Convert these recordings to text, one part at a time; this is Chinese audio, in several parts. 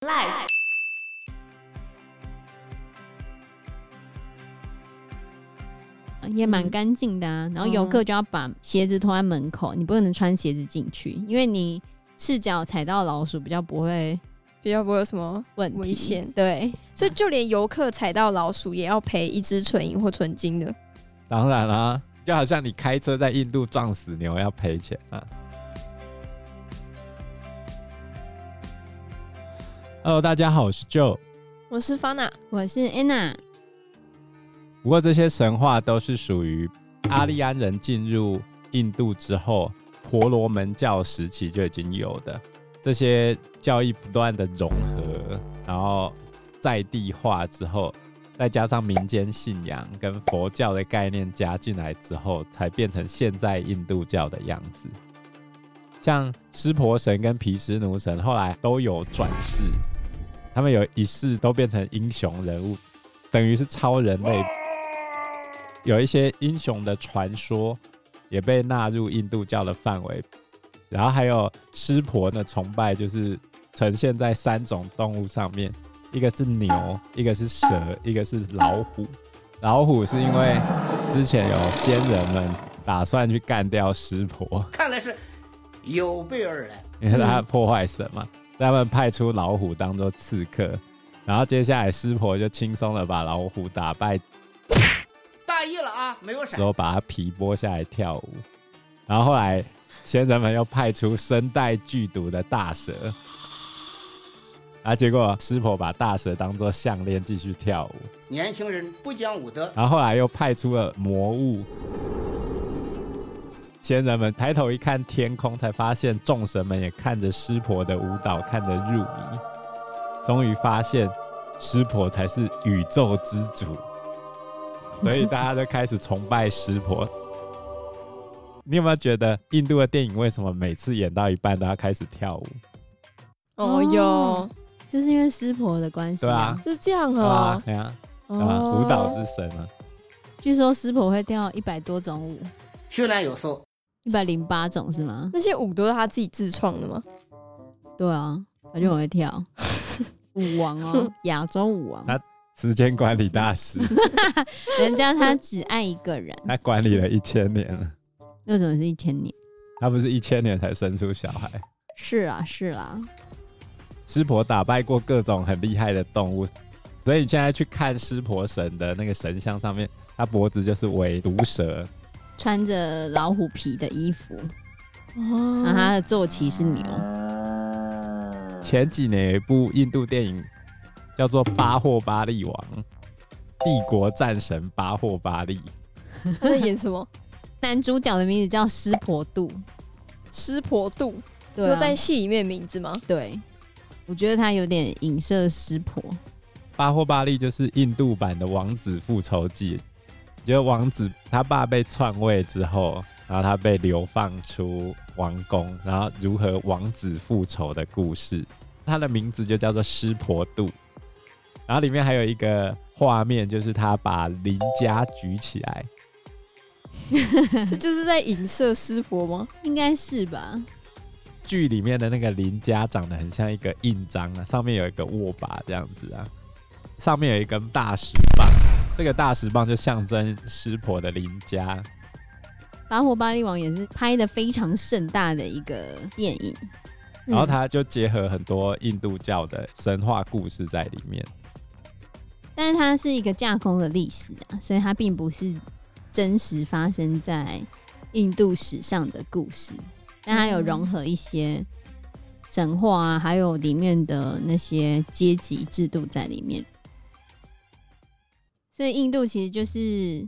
Life 也蛮干净的啊。然后游客就要把鞋子脱在门口，你不能穿鞋子进去，因为你赤脚踩到老鼠比较不会，比较不会有什么问危险。对，所以就连游客踩到老鼠也要赔一只纯银或纯金的。当然啦、啊，就好像你开车在印度撞死牛要赔钱啊。Hello，大家好，我是 Joe，我是 Fana，我是 Anna。不过这些神话都是属于阿利安人进入印度之后，婆罗门教时期就已经有的。这些教义不断的融合，然后在地化之后，再加上民间信仰跟佛教的概念加进来之后，才变成现在印度教的样子。像湿婆神跟毗湿奴神后来都有转世，他们有一世都变成英雄人物，等于是超人类。有一些英雄的传说也被纳入印度教的范围。然后还有湿婆的崇拜，就是呈现在三种动物上面，一个是牛，一个是蛇，一个是老虎。老虎是因为之前有仙人们打算去干掉湿婆，看来是。有备而来，因为他破坏神嘛，嗯、他们派出老虎当做刺客，然后接下来师婆就轻松的把老虎打败，大意了啊，没有闪，之后把他皮剥下来跳舞，然后后来先人们又派出身带剧毒的大蛇，啊，结果师婆把大蛇当做项链继续跳舞，年轻人不讲武德，然后后来又派出了魔物。仙人们抬头一看天空，才发现众神们也看着湿婆的舞蹈，看得入迷。终于发现湿婆才是宇宙之主，所以大家都开始崇拜湿婆。你有没有觉得印度的电影为什么每次演到一半都要开始跳舞？哦哟，就是因为湿婆的关系，对啊，是这样哦，对啊，对啊，舞蹈之神啊。据说湿婆会跳一百多种舞，虽然有素。一百零八种是吗？那些舞都是他自己自创的吗？对啊，他就很会跳 舞王哦，亚洲舞王，他时间管理大师，人家他只爱一个人，他管理了一千年了。为什么是一千年？他不是一千年才生出小孩？是啊，是啊。湿婆打败过各种很厉害的动物，所以你现在去看湿婆神的那个神像上面，他脖子就是尾毒蛇。穿着老虎皮的衣服，哦，然后他的坐骑是牛。前几年有一部印度电影叫做《巴霍巴利王》，帝国战神巴霍巴利。他在演什么？男主角的名字叫湿婆度，湿婆度，对啊，就在戏里面名字吗？对，我觉得他有点影射湿婆。巴霍巴利就是印度版的《王子复仇记》。就王子他爸被篡位之后，然后他被流放出王宫，然后如何王子复仇的故事。他的名字就叫做湿婆渡。然后里面还有一个画面，就是他把邻家举起来。这就是在影射湿婆吗？应该是吧。剧里面的那个邻家长得很像一个印章啊，上面有一个握把这样子啊，上面有一根大石棒。这个大石棒就象征湿婆的邻家。巴霍巴利王也是拍的非常盛大的一个电影，然后它就结合很多印度教的神话故事在里面。但是它是一个架空的历史啊，所以它并不是真实发生在印度史上的故事，但它有融合一些神话啊，还有里面的那些阶级制度在里面。所以印度其实就是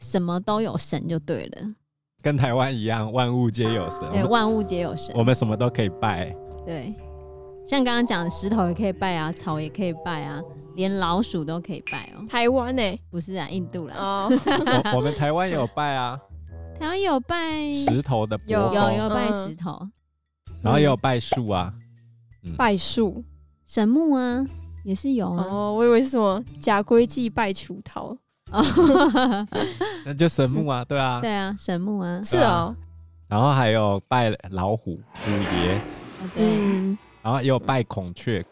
什么都有神就对了，跟台湾一样，万物皆有神。对，万物皆有神，我们什么都可以拜。对，像刚刚讲的石头也可以拜啊，草也可以拜啊，连老鼠都可以拜哦。台湾呢、欸？不是啊，印度啦。哦，我，我们台湾有拜啊，台湾有拜石头的，有有有拜石头，嗯、然后也有拜树啊，嗯、拜树神木啊。也是有啊，哦，我以为是什么假龟记拜锄头，那就神木啊，对啊，对啊，神木啊，是哦。然后还有拜老虎虎爷，对，然然后也有拜孔雀。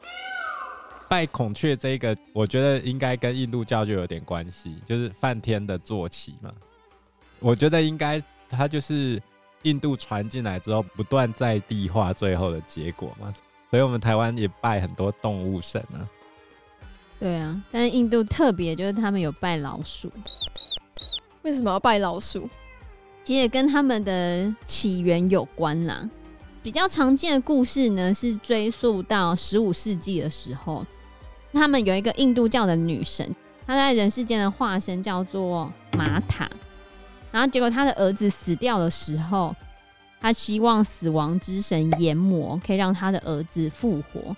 拜孔雀这个，我觉得应该跟印度教就有点关系，就是梵天的坐骑嘛。我觉得应该它就是印度传进来之后，不断在地化最后的结果嘛。所以我们台湾也拜很多动物神啊。对啊，但是印度特别就是他们有拜老鼠。为什么要拜老鼠？其实也跟他们的起源有关啦。比较常见的故事呢，是追溯到十五世纪的时候。他们有一个印度教的女神，她在人世间的化身叫做玛塔。然后结果她的儿子死掉的时候，她希望死亡之神阎魔可以让她的儿子复活。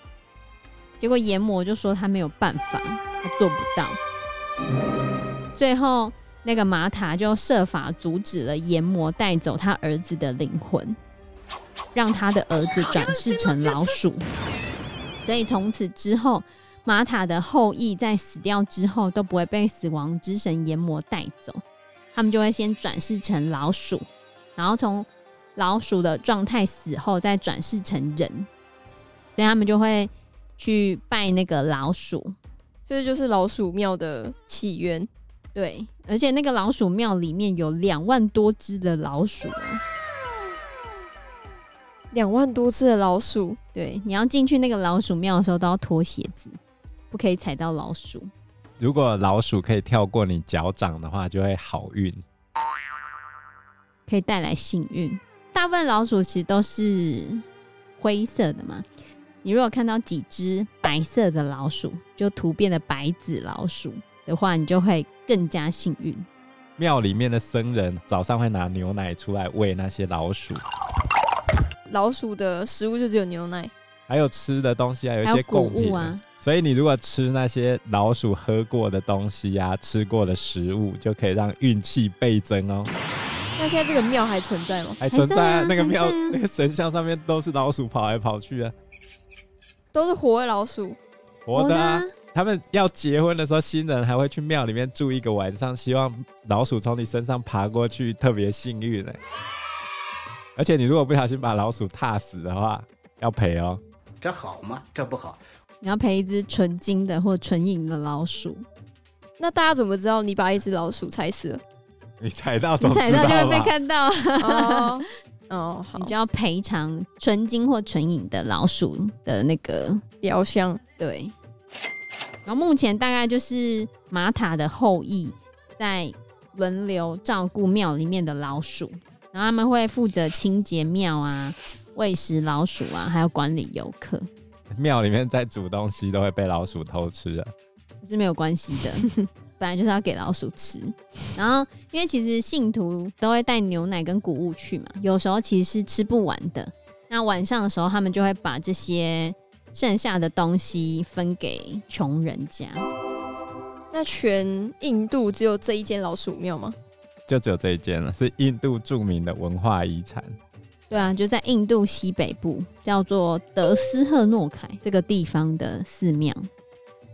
结果阎魔就说他没有办法，他做不到。最后那个玛塔就设法阻止了炎魔带走他儿子的灵魂，让他的儿子转世成老鼠。所以从此之后。玛塔的后裔在死掉之后都不会被死亡之神阎魔带走，他们就会先转世成老鼠，然后从老鼠的状态死后再转世成人，所以他们就会去拜那个老鼠，这就是老鼠庙的起源。对，而且那个老鼠庙里面有两万多只的老鼠，两万多只的老鼠。对，你要进去那个老鼠庙的时候都要脱鞋子。不可以踩到老鼠。如果老鼠可以跳过你脚掌的话，就会好运，可以带来幸运。大部分老鼠其实都是灰色的嘛。你如果看到几只白色的老鼠，就突变的白子老鼠的话，你就会更加幸运。庙里面的僧人早上会拿牛奶出来喂那些老鼠。老鼠的食物就只有牛奶，还有吃的东西啊，有一些贡物啊。所以你如果吃那些老鼠喝过的东西呀、啊，吃过的食物，就可以让运气倍增哦。那现在这个庙还存在吗？还存在啊，啊那个庙、啊、那个 神像上面都是老鼠跑来跑去啊，都是活的老鼠，活的啊。他们要结婚的时候，新人还会去庙里面住一个晚上，希望老鼠从你身上爬过去，特别幸运哎。而且你如果不小心把老鼠踏死的话，要赔哦。这好吗？这不好。你要赔一只纯金的或纯银的老鼠，那大家怎么知道你把一只老鼠踩死了？你踩到总知道，踩到就会被看到。哦，哦，好，你就要赔偿纯金或纯银的老鼠的那个雕像。对。然后目前大概就是玛塔的后裔在轮流照顾庙里面的老鼠，然后他们会负责清洁庙啊、喂食老鼠啊，还有管理游客。庙里面在煮东西都会被老鼠偷吃的，是没有关系的，本来就是要给老鼠吃。然后，因为其实信徒都会带牛奶跟谷物去嘛，有时候其实是吃不完的。那晚上的时候，他们就会把这些剩下的东西分给穷人家。那全印度只有这一间老鼠庙吗？就只有这一间了，是印度著名的文化遗产。对啊，就在印度西北部，叫做德斯赫诺凯这个地方的寺庙，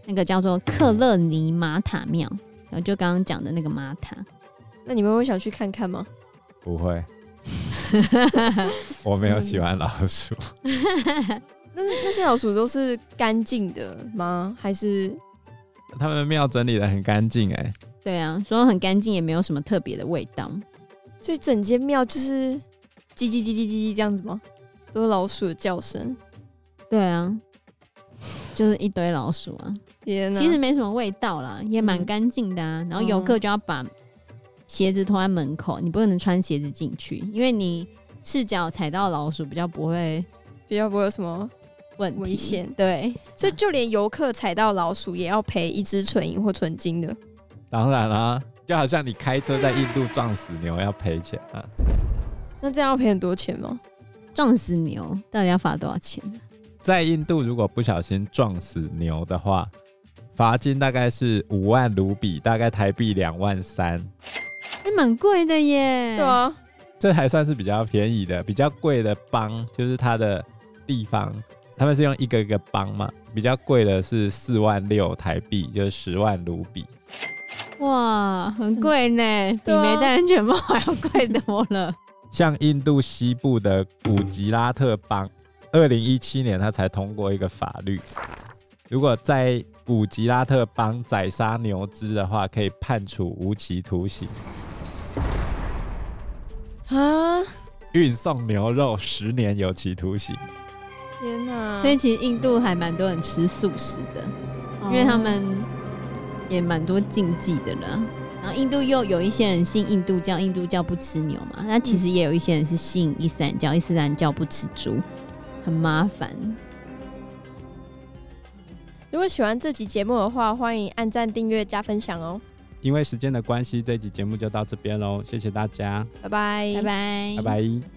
那个叫做克勒尼玛塔庙，然后就刚刚讲的那个玛塔。那你们会想去看看吗？不会，我没有喜欢老鼠。那那些老鼠都是干净的吗？还是他们庙整理的很干净？哎，对啊，说很干净，也没有什么特别的味道，所以整间庙就是。叽叽叽叽叽叽，这样子吗？都是老鼠的叫声。对啊，就是一堆老鼠啊。天哪，其实没什么味道啦，也蛮干净的啊。嗯、然后游客就要把鞋子脱在门口，你不能穿鞋子进去，因为你赤脚踩到老鼠，比较不会，比较不会有什么问危险。对，所以就连游客踩到老鼠，也要赔一只纯银或纯金的。当然啦、啊，就好像你开车在印度撞死牛要赔钱啊。那这样要赔很多钱吗？撞死牛到底要罚多少钱？在印度，如果不小心撞死牛的话，罚金大概是五万卢比，大概台币两万三，还蛮贵的耶。对啊，这还算是比较便宜的。比较贵的邦就是它的地方，他们是用一个一个邦嘛。比较贵的是四万六台币，就是十万卢比。哇，很贵呢，嗯、比没戴安全帽还要贵多了。像印度西部的古吉拉特邦，二零一七年他才通过一个法律，如果在古吉拉特邦宰杀牛只的话，可以判处无期徒刑。啊！运送牛肉十年有期徒刑。天哪！所以其实印度还蛮多人吃素食的，因为他们也蛮多禁忌的了。然后印度又有一些人信印度教，印度教不吃牛嘛。那其实也有一些人是信伊斯兰教，伊斯兰教不吃猪，很麻烦。如果喜欢这集节目的话，欢迎按赞、订阅、加分享哦。因为时间的关系，这集节目就到这边喽，谢谢大家，拜拜，拜拜，拜拜。